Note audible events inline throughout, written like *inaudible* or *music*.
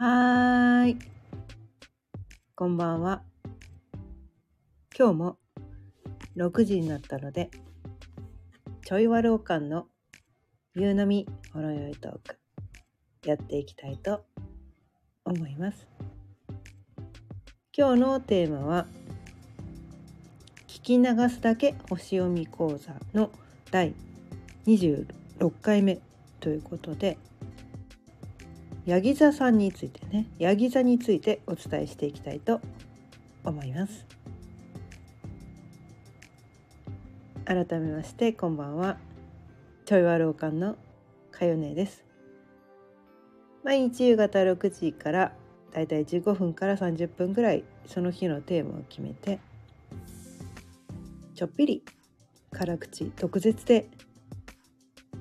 はーい。こんばんは。今日も6時になったので、ちょいわるおかんの夕飲みほろよいトークやっていきたいと思います。今日のテーマは聞き流すだけ星読み講座の第26回目ということでヤギ座さんについてねヤギ座についてお伝えしていきたいと思います。改めましてこんばんは。ちょいわるおかんのかよねです。毎日夕方6時からだいたい15分から30分ぐらいその日のテーマを決めてちょっぴり辛口毒舌で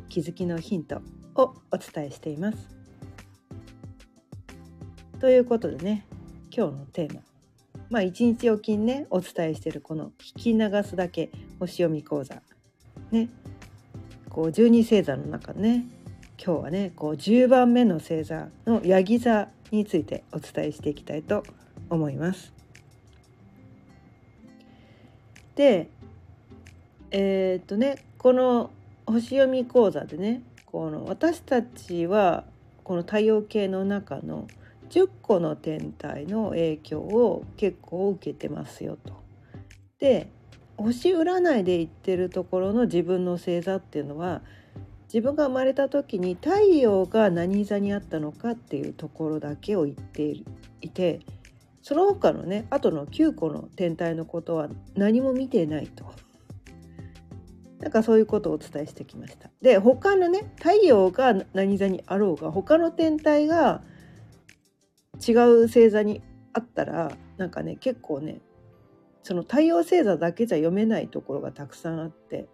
気づきのヒントをお伝えしています。ということでね今日のテーマ。まあ一日おきにねお伝えしているこの「聞き流すだけ星読み講座」ね。こう12星座の中ね今日はねこう10番目の星座のヤギ座についてお伝えしていきたいと思います。でえー、っとねこの星読み講座でねこの私たちはこの太陽系の中の10個の天体の影響を結構受けてますよと。で星占いで言ってるところの自分の星座っていうのは自分が生まれた時に太陽が何座にあったのかっていうところだけを言っていてその他のねあとの9個の天体のことは何も見てないと。なんかそういうことをお伝えしてきました。で他のね太陽が何座にあろうが他の天体が違う星座にあったらなんかね結構ねその太陽星座だけじゃ読めないところがたくさんあって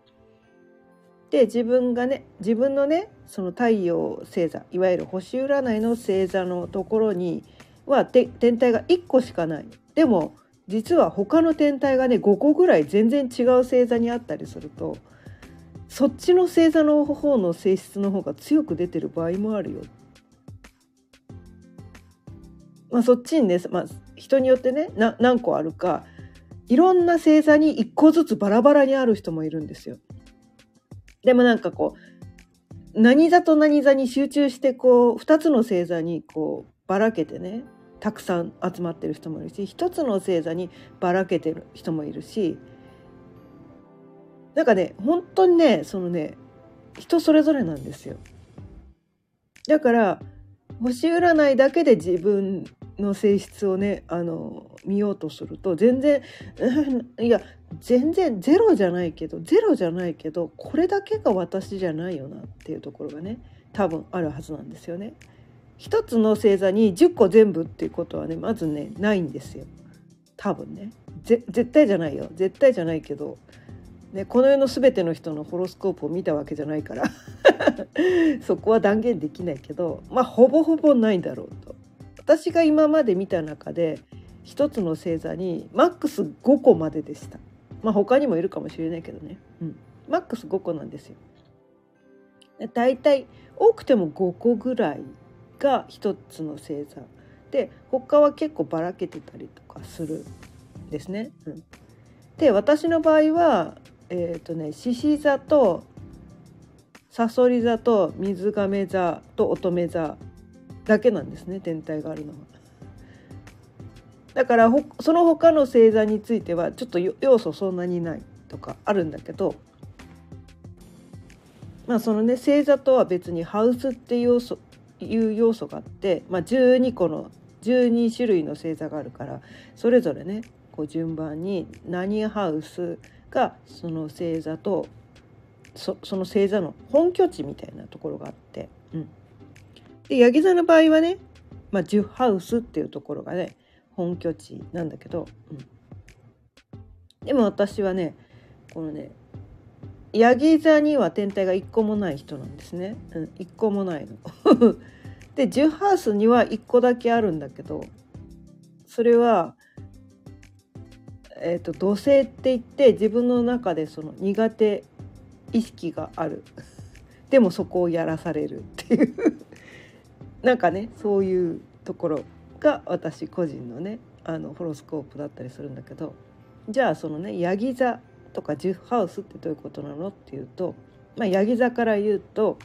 で自分がね自分のねその太陽星座いわゆる星占いの星座のところには天体が1個しかないでも実は他の天体がね5個ぐらい全然違う星座にあったりするとそっちの星座の方の性質の方が強く出てる場合もあるよっ。まあ、そっちにね、まあ、人によってね何個あるかいろんな星座に1個ずつバラバラにある人もいるんですよ。でもなんかこう何座と何座に集中してこう2つの星座にこうばらけてねたくさん集まってる人もいるし一つの星座にばらけてる人もいるしなんかね本当にねそのね人それぞれなんですよ。だから星占いだけで自分の性質をねあの見ようとすると全然 *laughs* いや全然ゼロじゃないけどゼロじゃないけどこれだけが私じゃないよなっていうところがね多分あるはずなんですよね。一つの星座に10個全部っていうことはねまずねないんですよ。多分ね。絶対じゃないよ。絶対じゃないけどね、この世の全ての人のホロスコープを見たわけじゃないから *laughs* そこは断言できないけどまあほぼほぼないだろうと。私が今まで見た中で一つの星座にマックス5個まででした。まあ他にもいるかもしれないけどね、うん、マックス5個なんですよ。だいたい多くても5個ぐらいが一つの星座。で他は結構ばらけてたりとかするんですね。うん、で私の場合はえっ、ー、とね獅子座とさそり座と水亀座と乙女座だけなんですね天体があるのは。だからその他の星座についてはちょっと要素そんなにないとかあるんだけどまあそのね星座とは別にハウスっていう要素いう要素があって、まあ、12個の12種類の星座があるからそれぞれねこう順番に何ハウスがその星座とそその星座の本拠地みたいなところがあって、うん、でヤギ座の場合はね、まあ、ジュハウスっていうところがね本拠地なんだけど、うん、でも私はねこのねヤギ座には天体が1個もない人なんですね、うん、1個もないの。*laughs* でジュハウスには1個だけあるんだけどそれはえーと、土星って言って自分の中でその苦手意識がある。でもそこをやらされるっていう。なんかねそういうところが私個人のねあのホロスコープだったりするんだけどじゃあそのねヤギ座とかジュハウスってどういうことなのっていうと、まあ、ヤギ座から言うと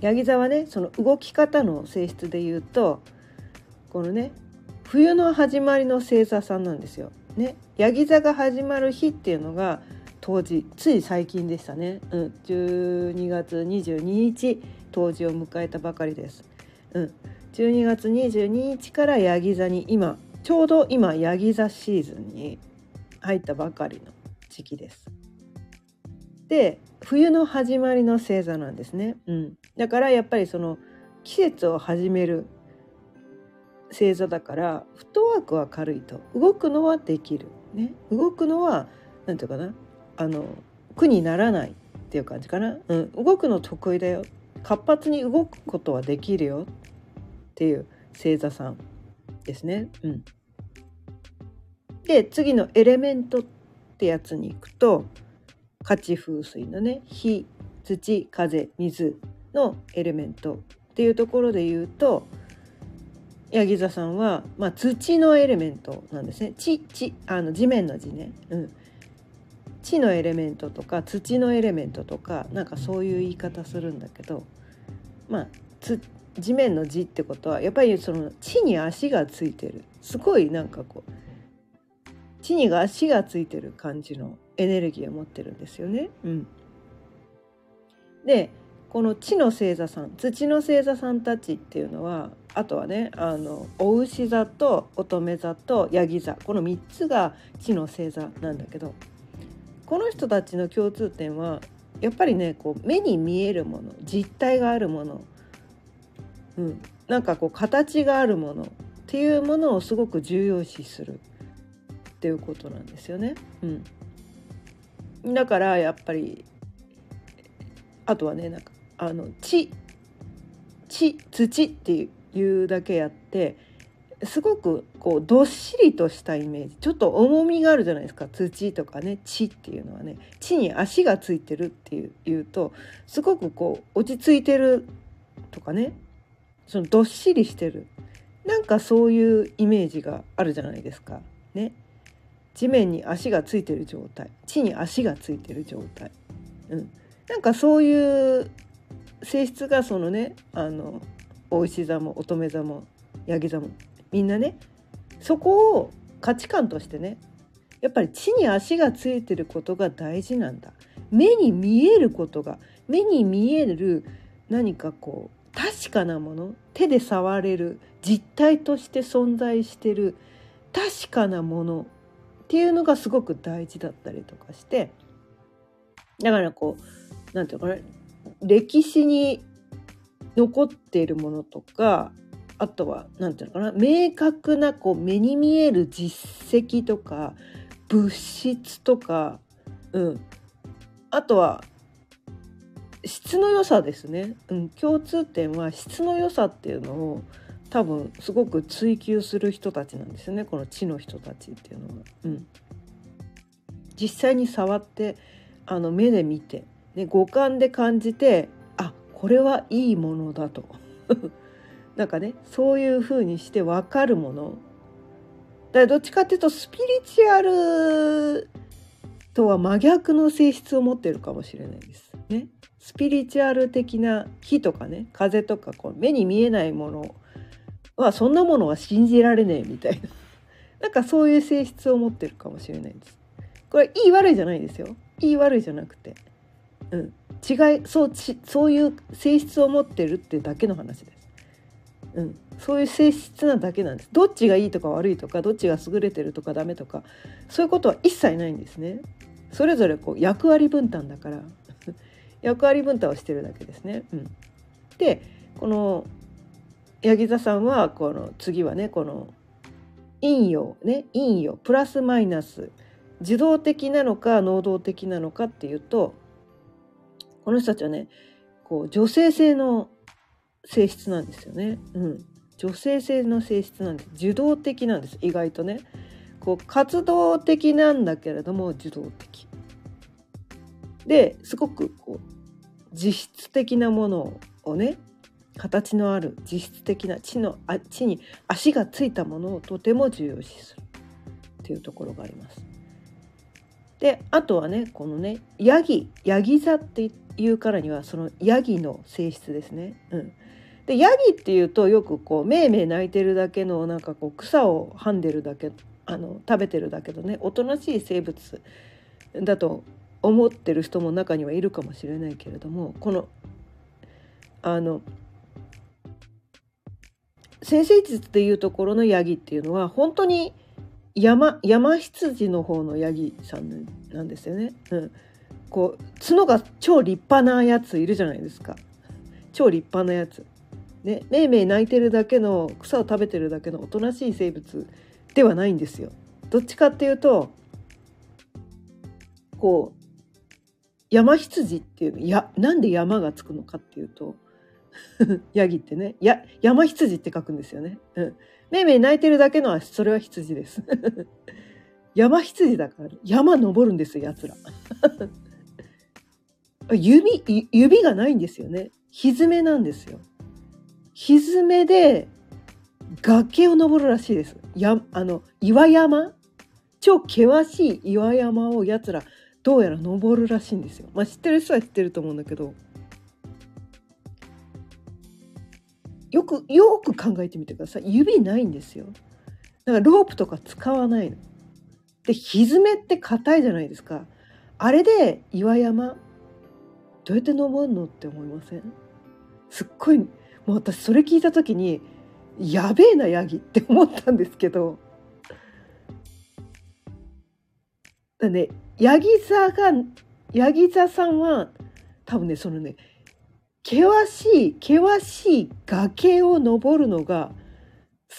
ヤギ座はねその動き方の性質で言うとこのね冬の始まりの星座さんなんですよ。ね、ヤギ座が始まる日っていうのが当時つい最近でしたね、うん、12月22日冬至を迎えたばかりです。うん、12月22日からヤギ座に今ちょうど今ヤギ座シーズンに入ったばかりの時期です。で冬の始まりの星座なんですね、うん、だからやっぱりその季節を始める星座だからフットワークは軽いと。動くのはできる、ね、動くのは何て言うかな。あの苦にならないっていう感じかな、うん、動くの得意だよ。活発に動くことはできるよっていう星座さんですね。うん、で次のエレメントってやつに行くと勝ち風水のね火土風水のエレメントっていうところで言うとヤギ座さんは、まあ、土のエレメントなんですね。地地あの地面の地ね、うん、地のエレメントとか土のエレメントとかなんかそういう言い方するんだけどまあ地面の地ってことはやっぱりその地に足がついてる。すごいなんかこう地に足がついてる感じのエネルギーを持ってるんですよね。うん、でこの地の星座さん土の星座さんたちっていうのはあとはねあのお牛座と乙女座とヤギ座。この3つが地の星座なんだけどこの人たちの共通点はやっぱりねこう目に見えるもの実体があるもの、うん、なんかこう形があるものっていうものをすごく重要視するっていうことなんですよね。うん、だからやっぱりあとはねなんかあの地地土っていうだけやってすごくこうどっしりとしたイメージ。ちょっと重みがあるじゃないですか。土とかね。地っていうのはね。地に足がついてるっていういうとすごくこう落ち着いてるとかね。そのどっしりしてる。なんかそういうイメージがあるじゃないですか。ね。地面に足がついてる状態。地に足がついてる状態、うん、なんかそういう性質がそのねあのお牛座も乙女座もヤギ座もみんなね。そこを価値観としてねやっぱり地に足がついてることが大事なんだ。目に見えることが目に見える何かこう確かなもの手で触れる実体として存在してる確かなものっていうのがすごく大事だったりとかして。だからこう何て言うのかな歴史に残っているものとかあとは何て言うのかな。明確なこう目に見える実績とか物質とか、うん、あとは質の良さですね、うん、共通点は質の良さっていうのを多分すごく追求する人たちなんですよね。この地の人たちっていうのは。うん、実際に触ってあの目で見て、ね、五感で感じてあこれはいいものだと。なんかねそういうふうにして分かるものだからどっちかっていうとスピリチュアルとは真逆の性質を持ってるかもしれないです。ね、スピリチュアル的な火とかね風とかこう目に見えないものはそんなものは信じられねえみたいな *laughs* なんかそういう性質を持ってるかもしれないです。これいい悪いじゃないですよ。いい悪いじゃなくて、うん、違いそうちそういう性質を持ってるってだけの話です。うん、そういう性質なだけなんです。どっちがいいとか悪いとかどっちが優れてるとかダメとかそういうことは一切ないんですね。それぞれこう役割分担だから *laughs* 役割分担をしてるだけですね。うん、でこの八木座さんはこの次はねこの陰陽ね陰陽プラスマイナス受動的なのか能動的なのかっていうとこの人たちはねこう女性性の性質なんですよね。うん、女性性の性質なんです受動的なんです意外とねこう活動的なんだけれども受動的ですごくこう実質的なものをね形のある実質的な地のあ地に足がついたものをとても重要視するっていうところがあります。であとはねこのねヤギヤギ座っていうからにはそのヤギの性質ですね。うん、でヤギっていうとよくこうめいめい鳴いてるだけのなんかこう草をはんでるだけあの食べてるだけどねおとなしい生物だと思ってる人も中にはいるかもしれないけれどもこのあの先生術でいうところのヤギっていうのは本当に山山羊の方のヤギさんなんですよね。うん、こう角が超立派なやついるじゃないですか。超立派なやつ。ね、めいめい泣いてるだけの草を食べてるだけのおとなしい生物ではないんですよ。どっちかっていうとこう山羊っていうのやなんで山がつくのかっていうと *laughs* ヤギってねや山羊って書くんですよね。うん、めいめい泣いてるだけのはそれは羊です。*laughs* 山羊だから山登るんですよやつら。*laughs* 指指がないんですよね。ひずめなんですよ。ひずめで崖を登るらしいです。やあの岩山？超険しい岩山をやつらどうやら登るらしいんですよ。まあ知ってる人は知ってると思うんだけどよくよく考えてみてください指ないんですよ。だからロープとか使わないの。でひずめって硬いじゃないですか。あれで岩山？どうやって登るのって思いません？すっごいもう私それ聞いた時にやべえなヤギって思ったんですけどだねヤギ座がヤギ座さんは多分ねそのね険しい険しい崖を登るのが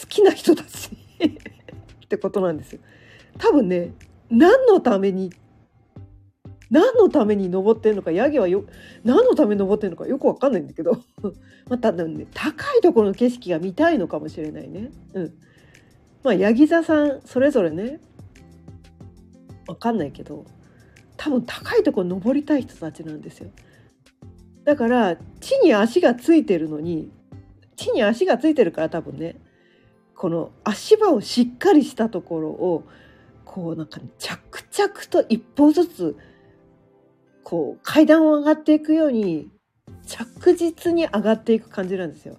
好きな人たち *laughs* ってことなんですよ。多分ね何のために何のために登ってるのかヤギはよ何のために登ってるのかよく分かんないんだけどまたね高いところの景色が見たいのかもしれないね。うん、まあヤギ座さんそれぞれね分かんないけど多分高いところ登りたい人たちなんですよ。だから地に足がついてるのに地に足がついてるから多分ねこの足場をしっかりしたところをこうなんか着々と一歩ずつこう階段を上がっていくように着実に上がっていく感じなんですよ。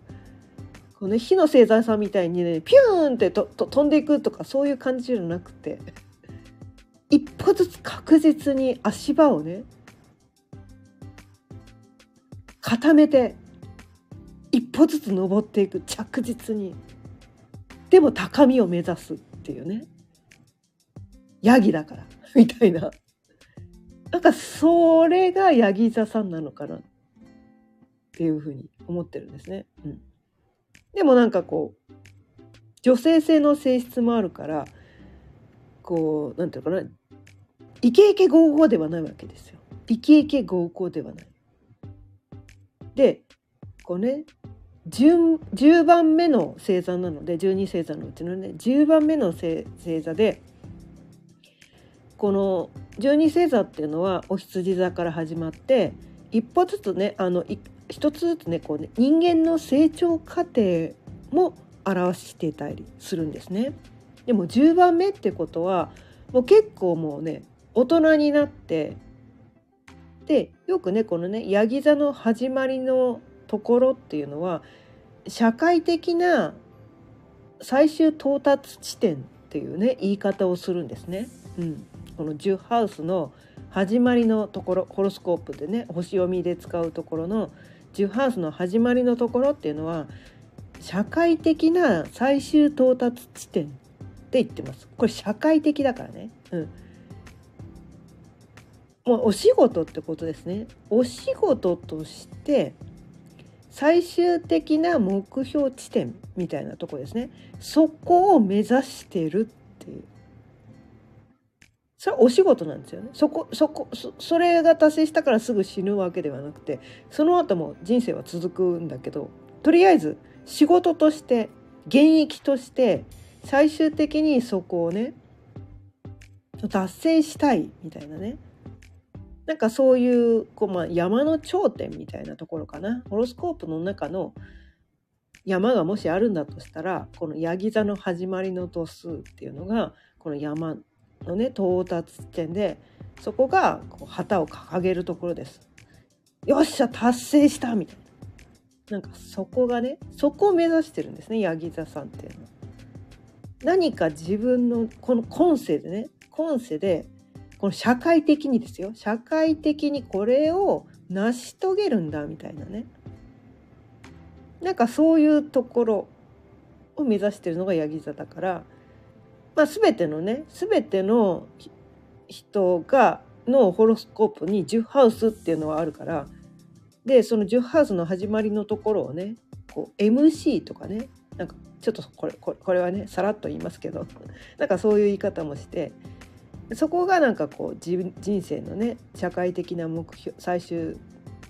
この火の星座さんみたいにねピューンってとと飛んでいくとかそういう感じじゃなくて一歩ずつ確実に足場をね固めて一歩ずつ登っていく着実に。でも高みを目指すっていうね。ヤギだからみたいな。なんかそれがヤギ座さんなのかなっていうふうに思ってるんですね。うん、でもなんかこう女性性の性質もあるからこうなんていうのかなイケイケゴーゴーではないわけですよ。イケイケゴーゴーではない。でこうね 10, 10番目の星座なので12星座のうちのね10番目の星座でこの12星座っていうのはお羊座から始まって一歩ずつねあの一つずつねこうね人間の成長過程も表していたりするんですね。でも10番目ってことはもう結構もうね大人になってでよくねこのねヤギ座の始まりのところっていうのは社会的な最終到達地点っていうね言い方をするんですね。うん、この10ハウスの始まりのところホロスコープでね星読みで使うところの10ハウスの始まりのところっていうのは社会的な最終到達地点って言ってます。これ社会的だからね。うんまあ、お仕事ってことですね。お仕事として最終的な目標地点みたいなとこですね。そこを目指してるっていう。それはお仕事なんですよね。そこそこそそれが達成したからすぐ死ぬわけではなくてその後も人生は続くんだけどとりあえず仕事として現役として最終的にそこをね達成したいみたいなねなんかそういうこう、まあ、山の頂点みたいなところかなホロスコープの中の山がもしあるんだとしたらこのヤギ座の始まりの度数っていうのがこの山のね到達地点でそこがこう旗を掲げるところです。よっしゃ達成したみたいな。なんかそこがねそこを目指してるんですねヤギ座さんっていうのは。何か自分のこの今世でね今世でこの社会的にですよ社会的にこれを成し遂げるんだみたいなねなんかそういうところを目指してるのがヤギ座だから、まあ、全てのね全ての人がのホロスコープに10ハウスっていうのはあるからでその10ハウスの始まりのところをねこう MC とかねなんかちょっとこれこれこれはねさらっと言いますけど *laughs* なんかそういう言い方もしてそこがなんかこう人生のね社会的な目標最終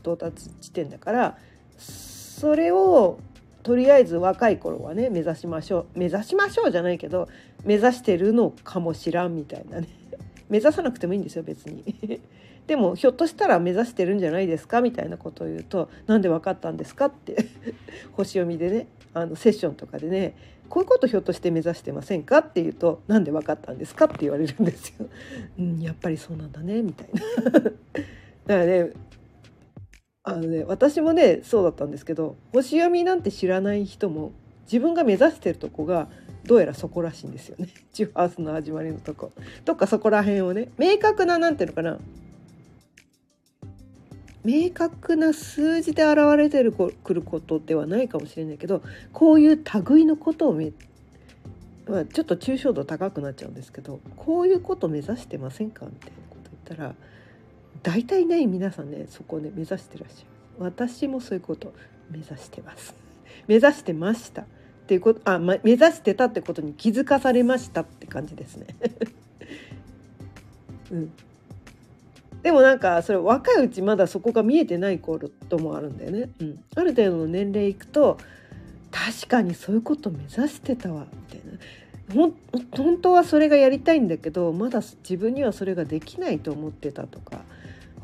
到達地点だからそれをとりあえず若い頃はね目指しましょう。目指しましょうじゃないけど目指してるのかもしらんみたいなね *laughs* 目指さなくてもいいんですよ別に *laughs* でもひょっとしたら目指してるんじゃないですかみたいなことを言うと「なんで分かったんですか?」って *laughs* 星読みでねあのセッションとかでねこういうことひょっとして目指してませんかって言うと「なんで分かったんですか?」って言われるんですよ。うん、やっぱりそうなんだねみたいな。だからねあのね私もねそうだったんですけど星読みなんて知らない人も自分が目指してるとこがどうやらそこらしいんですよね。*laughs* ジュハウスの始まりのとこ。とかそこら辺をね。明確な何ていうのかな。明確な数字で現れてるくることではないかもしれないけどこういう類のことをめ、まあ、ちょっと抽象度高くなっちゃうんですけどこういうこと目指してませんかみたいなこと言ったら大体ね皆さんねそこをね目指してらっしゃる私もそういうこと目指してます。*laughs* 目指してました。っていうことあ、ま、目指してたってことに気づかされましたって感じですね *laughs* うんでもなんかそれ若いうちまだそこが見えてないこともあるんだよね。うん、ある程度の年齢いくと確かにそういうこと目指してたわみたいな。ほ本当はそれがやりたいんだけどまだ自分にはそれができないと思ってたとか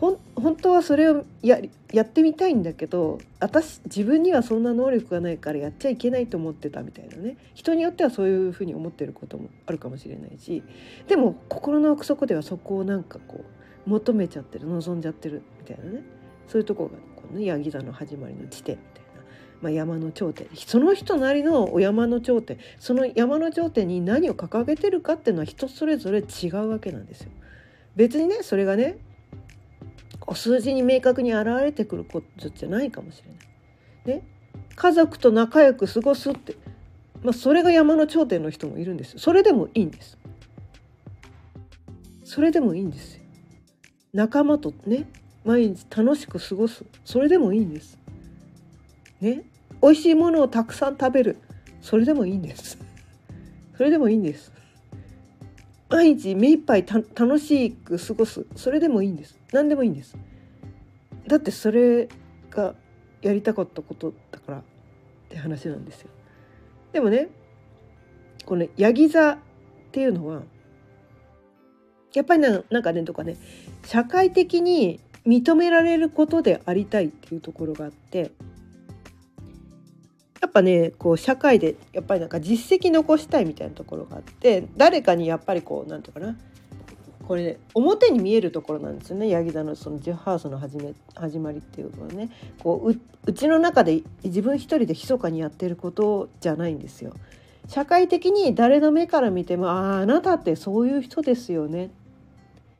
ほ本当はそれをややってみたいんだけど私自分にはそんな能力がないからやっちゃいけないと思ってたみたいなね。人によってはそういうふうに思ってることもあるかもしれないし。でも心の奥底ではそこをなんかこう求めちゃってる望んじゃってるみたいなね。そういうとこがこの、ね、ヤギ座の始まりの地点みたいな、まあ、山の頂点。その人なりのお山の頂点。その山の頂点に何を掲げてるかっていうのは人それぞれ違うわけなんですよ。別にねそれがね数字に明確に現れてくることじゃないかもしれない。ね？家族と仲良く過ごすって、まあ、それが山の頂点の人もいるんですそれでもいいんです。それでもいいんです。仲間とね毎日楽しく過ごすそれでもいいんです。ね？美味しいものをたくさん食べるそれでもいいんです。それでもいいんです。毎日目いっぱい楽しく過ごすそれでもいいんです。何でもいいんです。だってそれがやりたかったことだからって話なんですよ。でもねこのヤギ座っていうのはやっぱりなんかねとかね社会的に認められることでありたいっていうところがあってやっぱねこう社会でやっぱりなんか実績残したいみたいなところがあって誰かにやっぱりこう何て言うかなこれ、ね、表に見えるところなんですよね。ヤギ座のそのジュハウスの始め始まりっていうのはね。こううちの中で自分一人で密かにやってることじゃないんですよ。社会的に誰の目から見てもあああなたってそういう人ですよね。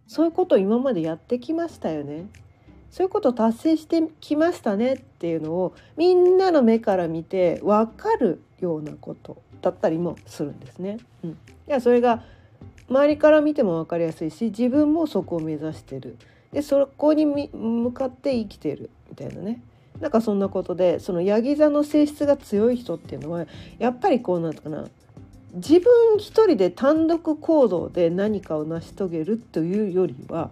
そういうことを今までやってきましたよね。そういうことを達成してきましたねっていうのをみんなの目から見て分かるようなことだったりもするんですね。うん、いやそれが周りから見ても分かりやすいし自分もそこを目指してる。でそこに向かって生きてるみたいなね。なんかそんなことでそのヤギ座の性質が強い人っていうのはやっぱりこうなんとかな自分一人で単独行動で何かを成し遂げるというよりは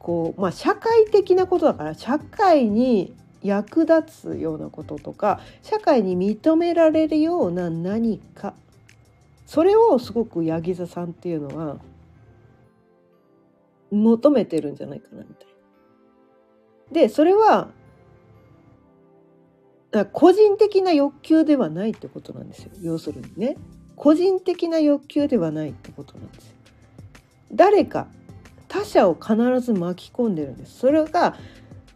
こう、まあ、社会的なことだから社会に役立つようなこととか社会に認められるような何かそれをすごくヤギ座さんっていうのは求めてるんじゃないかなみたいな。でそれは個人的な欲求ではないってことなんですよ。要するにね。個人的な欲求ではないってことなんですよ。誰か他者を必ず巻き込んでるんです。それが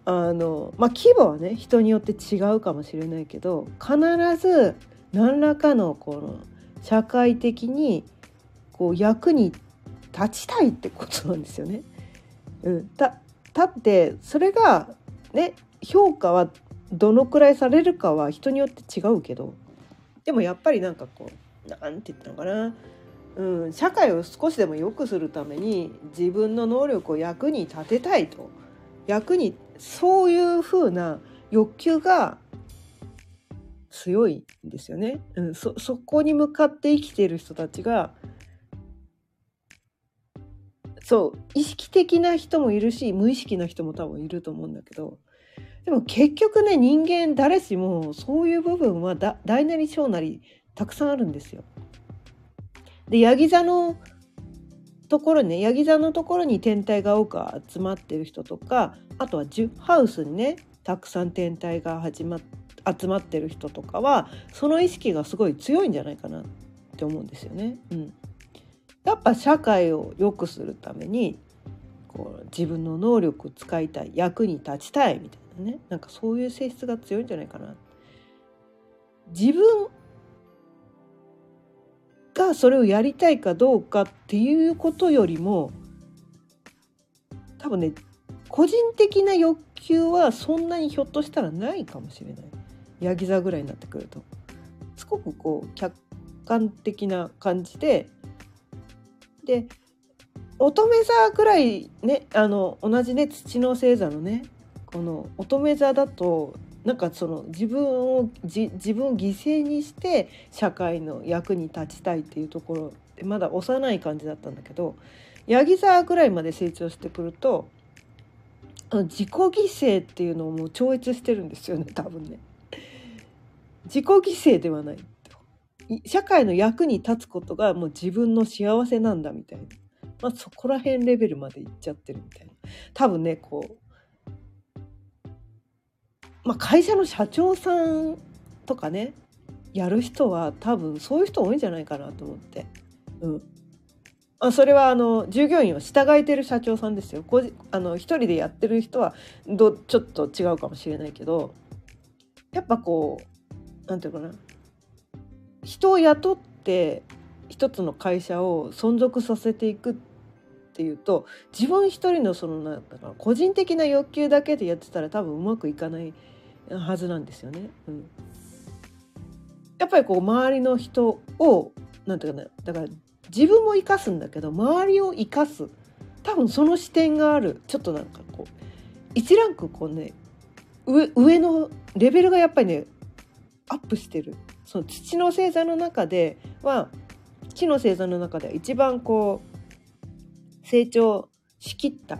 あのまあ規模はね人によって違うかもしれないけど必ず何らかのこの社会的にこう役に立ちたいってことなんですよね。うん、だだってそれがね評価はどのくらいされるかは人によって違うけどでもやっぱりなんかこうなんて言ったのかな、うん、社会を少しでも良くするために自分の能力を役に立てたいと。役にそういうふうな欲求が強いんですよね。うん、そそこに向かって生きている人たちがそう意識的な人もいるし無意識な人も多分いると思うんだけどでも結局ね人間誰しもそういう部分は大なり小なりたくさんあるんですよ。でヤギ座のところねヤギ座のところに天体が多く集まってる人とかあとは10ハウスにねたくさん天体が始まっ集まってる人とかはその意識がすごい強いんじゃないかなって思うんですよね。うん、やっぱ社会を良くするためにこう自分の能力を使いたい役に立ちたいみたいなねなんかそういう性質が強いんじゃないかな。自分がそれをやりたいかどうかっていうことよりも多分ね個人的な欲求はそんなにひょっとしたらないかもしれないヤギ座ぐらいになってくるとすごくこう客観的な感じでで乙女座ぐらいねあの同じね土の星座のねこの乙女座だとなんかその自分を自分を犠牲にして社会の役に立ちたいっていうところでまだ幼い感じだったんだけどヤギ座ぐらいまで成長してくると自己犠牲っていうのをもう超越してるんですよね多分ね。自己犠牲ではない社会の役に立つことがもう自分の幸せなんだみたいな、まあ、そこら辺レベルまでいっちゃってるみたいな多分ねこう、まあ、会社の社長さんとかねやる人は多分そういう人多いんじゃないかなと思って。うんあそれはあの従業員を従えてる社長さんですよ。あの一人でやってる人はどちょっと違うかもしれないけどやっぱこう何て言うかな。人を雇って一つの会社を存続させていくっていうと自分一人のそのなんだか個人的な欲求だけでやってたら多分うまくいかないはずなんですよね。うん、やっぱりこう周りの人をなんていうかなだから自分も生かすんだけど周りを生かす。多分その視点がある。ちょっとなんかこう一ランクこうね上上のレベルがやっぱりねアップしてる。その土の星座の中では木の星座の中では一番こう成長しきった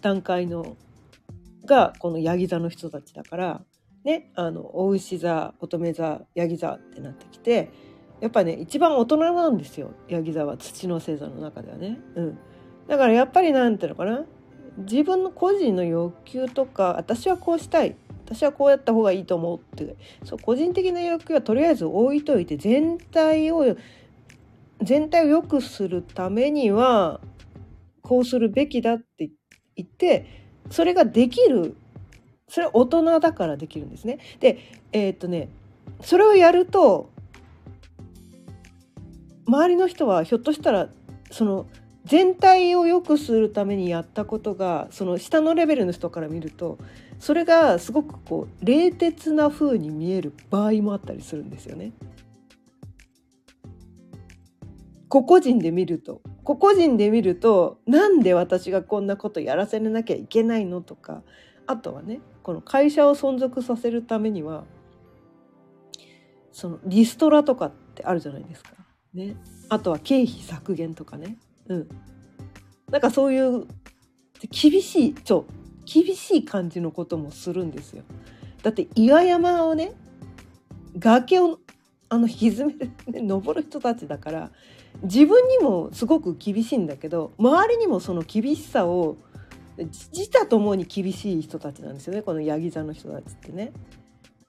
段階のがこのヤギ座の人たちだからねあのお牛座乙女座ヤギ座ってなってきてやっぱね一番大人なんですよヤギ座は土の星座の中ではね。うん、だからやっぱりなんていうのかな自分の個人の欲求とか私はこうしたい。私はこうやった方がいいと思うってそう個人的な欲求はとりあえず置いといて全体を全体を良くするためにはこうするべきだって言ってそれができるそれは大人だからできるんですね。でえー、っとねそれをやると周りの人はひょっとしたらその全体を良くするためにやったことがその下のレベルの人から見るとそれがすごくこう冷徹な風に見える場合もあったりするんですよね。個々人で見ると個々人で見るとなんで私がこんなことやらせなきゃいけないのとかあとはねこの会社を存続させるためにはそのリストラとかってあるじゃないですか。ね、あとは経費削減とかね。うん。なんかそういう厳しいちょ厳しい感じのこともするんですよ。だって岩山をね崖をあの歪めて登る人たちだから自分にもすごく厳しいんだけど周りにもその厳しさを自他ともに厳しい人たちなんですよねこのヤギ座の人たちってね。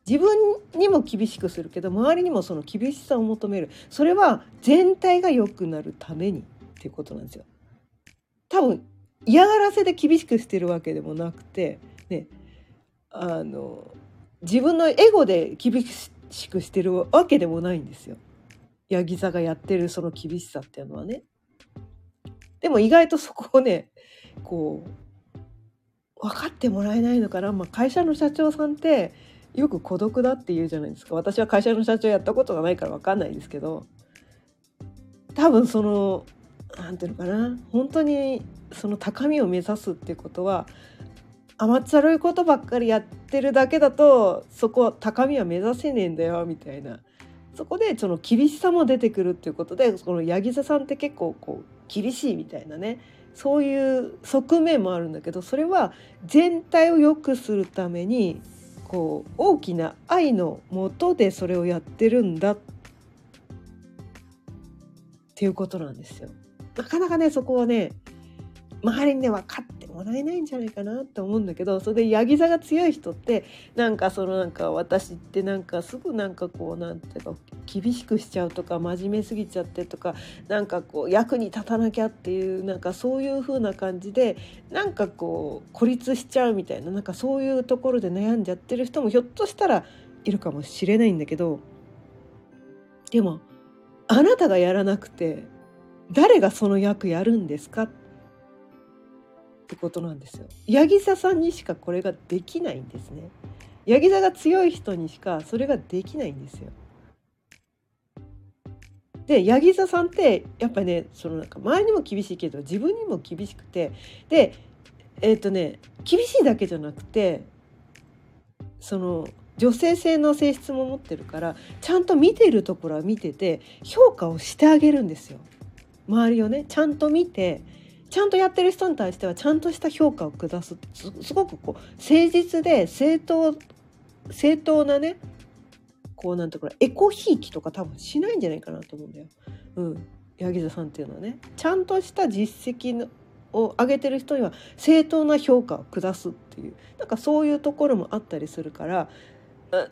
自分にも厳しくするけど周りにもその厳しさを求めるそれは全体が良くなるためにっていうことなんですよ。多分嫌がらせで厳しくしてるわけでもなくてねあの自分のエゴで厳しくしてるわけでもないんですよ。ヤギ座がやってるその厳しさっていうのはね。でも意外とそこをねこう分かってもらえないのかな、まあ、会社の社長さんってよく孤独だって言うじゃないですか私は会社の社長やったことがないから分かんないですけど多分その何ていうのかな本当にその高みを目指すっていうことは甘っちゃるいことばっかりやってるだけだとそこ高みは目指せねえんだよみたいなそこでその厳しさも出てくるっていうことでこのヤギ座さんって結構こう厳しいみたいなねそういう側面もあるんだけどそれは全体を良くするためにこう大きな愛のもとでそれをやってるんだっていうことなんですよ。なかなかねそこはね周りにね分かってもらえないんじゃないかなって思うんだけどそれでヤギ座が強い人ってなんかそのなんか私ってなんかすぐなんかこうなんていうか厳しくしちゃうとか真面目すぎちゃってとかなんかこう役に立たなきゃっていうなんかそういう風な感じでなんかこう孤立しちゃうみたいななんかそういうところで悩んじゃってる人もひょっとしたらいるかもしれないんだけどでもあなたがやらなくて誰がその役やるんですかってってことなんですよ。ヤギ座さんにしかこれができないんですね。ヤギ座が強い人にしかそれができないんですよ。でヤギ座さんってやっぱねそのなんか周りにも厳しいけど自分にも厳しくてでえっ、ー、とね厳しいだけじゃなくてその女性性の性質も持ってるからちゃんと見てるところは見てて評価をしてあげるんですよ。周りをねちゃんと見てちゃんとやってる人に対してはちゃんとした評価を下す。すごくこう誠実で正当正当なねこうなんていうかエコひいきとか多分しないんじゃないかなと思うんだよ。うん、柳座さんっていうのはねちゃんとした実績のを上げてる人には正当な評価を下すっていう。なんかそういうところもあったりするから。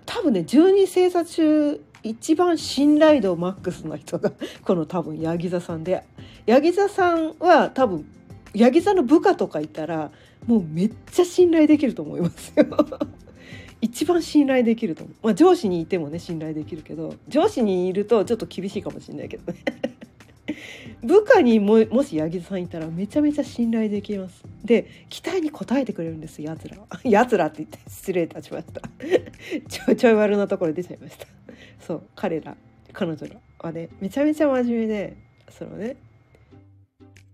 多分ね12星座中一番信頼度マックスな人が *laughs* この多分ヤギ座さんで。ヤギ座さんは多分ヤギ座の部下とかいたらもうめっちゃ信頼できると思いますよ。*laughs* 一番信頼できると思う、まあ、上司にいてもね信頼できるけど上司にいるとちょっと厳しいかもしれないけどね。*laughs* 部下にももし八木さんいたらめちゃめちゃ信頼できます。で期待に応えてくれるんですやつらは。やつらって言って失礼いたしました。ちょちょい悪なところ出ちゃいました。そう彼ら彼女らはねめちゃめちゃ真面目でそのね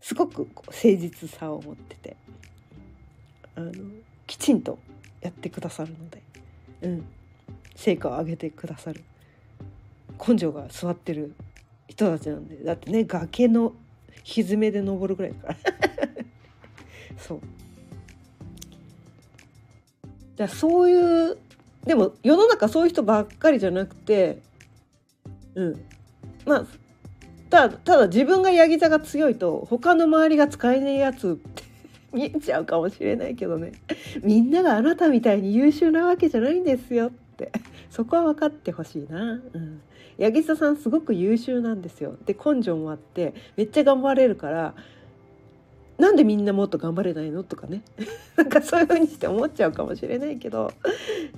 すごくこう誠実さを持っててあのきちんとやってくださるので、うん、成果を上げてくださる根性が座ってる人たちなんでだってね崖の歪めで登るぐらいだから。*laughs* そう。だそういうでも世の中そういう人ばっかりじゃなくてうん。まあただただ自分がヤギ座が強いと他の周りが使えねえやつって見えちゃうかもしれないけどね。みんながあなたみたいに優秀なわけじゃないんですよって。そこは分かってほしいな。うん。八木さんすごく優秀なんですよ。で根性もあってめっちゃ頑張れるからなんでみんなもっと頑張れないの？とかね。*laughs* なんかそういう風にして思っちゃうかもしれないけど。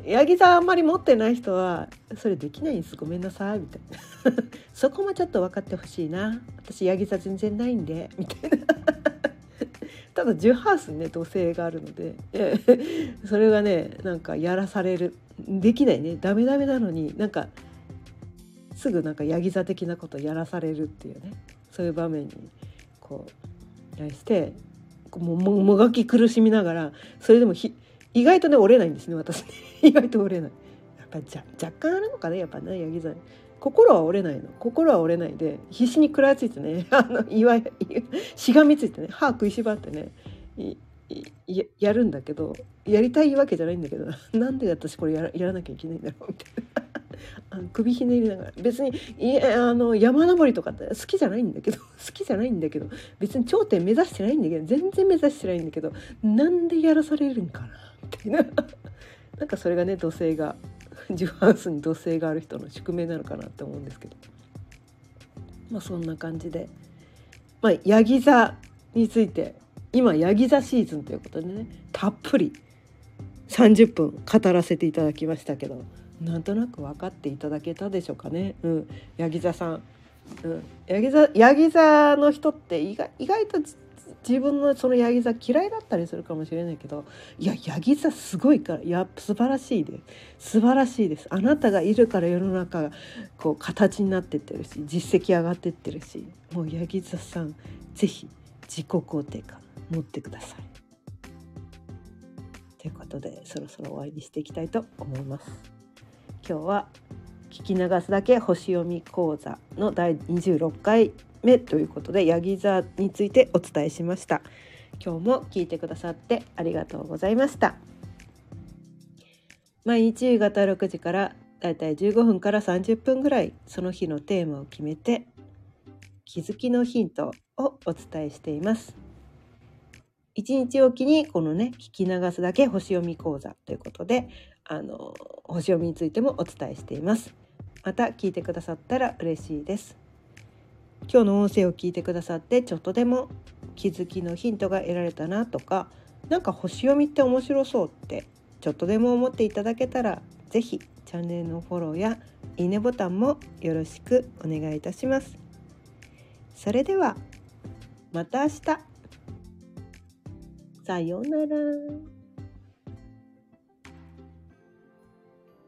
八木さんあんまり持ってない人はそれできないんです。ごめんなさい。みたいな。*laughs* そこもちょっと分かってほしいな。私八木さん全然ないんで。みたいな。*laughs* ただ10ハウスにね土星があるので。それがねなんかやらされる。できないね。ダメダメなのになんかすぐなんかヤギ座的なことやらされるっていうね。そういう場面にこう対してもももがき苦しみながらそれでもひ意外とね折れないんですね私。*laughs* 意外と折れない。やっぱり若干あるのかねやっぱねヤギ座心は折れないの。心は折れないで必死に食らいついてね *laughs* あのいわゆしがみついてね歯食いしばってねやるんだけどやりたいわけじゃないんだけどなんで私これやらやらなきゃいけないんだろうみたいな。あの首ひねりながら別にいあの山登りとかって好きじゃないんだけど *laughs* 好きじゃないんだけど別に頂点目指してないんだけど全然目指してないんだけどなんでやらされるんかなみたいな *laughs* なんかそれがね土星がジュハウスに土星がある人の宿命なのかなって思うんですけど。まあそんな感じで。まあヤギ座について今ヤギ座シーズンということでねたっぷり30分語らせていただきましたけど。なんとなく分かっていただけたでしょうかね。うん、ヤギ座さん、うん、ヤギ座ヤギ座の人って意外意外と自分のそのヤギ座嫌いだったりするかもしれないけどいやヤギ座すごいからいや素晴らしいです素晴らしいですあなたがいるから世の中がこう形になってってるし実績上がってってるしもうヤギ座さん是非自己肯定感持ってください。ということでそろそろ終わりにしていきたいと思います。今日は聞き流すだけ星読み講座の第26回目ということでヤギ座についてお伝えしました。今日も聞いてくださってありがとうございました。毎日夕方6時からだいたい15分から30分ぐらいその日のテーマを決めて気づきのヒントをお伝えしています。一日おきにこのね聞き流すだけ星読み講座ということであの星読みについてもお伝えしていますまた聞いてくださったら嬉しいです今日の音声を聞いてくださってちょっとでも気づきのヒントが得られたなとか何か星読みって面白そうってちょっとでも思っていただけたら是非チャンネルのフォローやいいねボタンもよろしくお願いいたします。それではまた明日さようなら。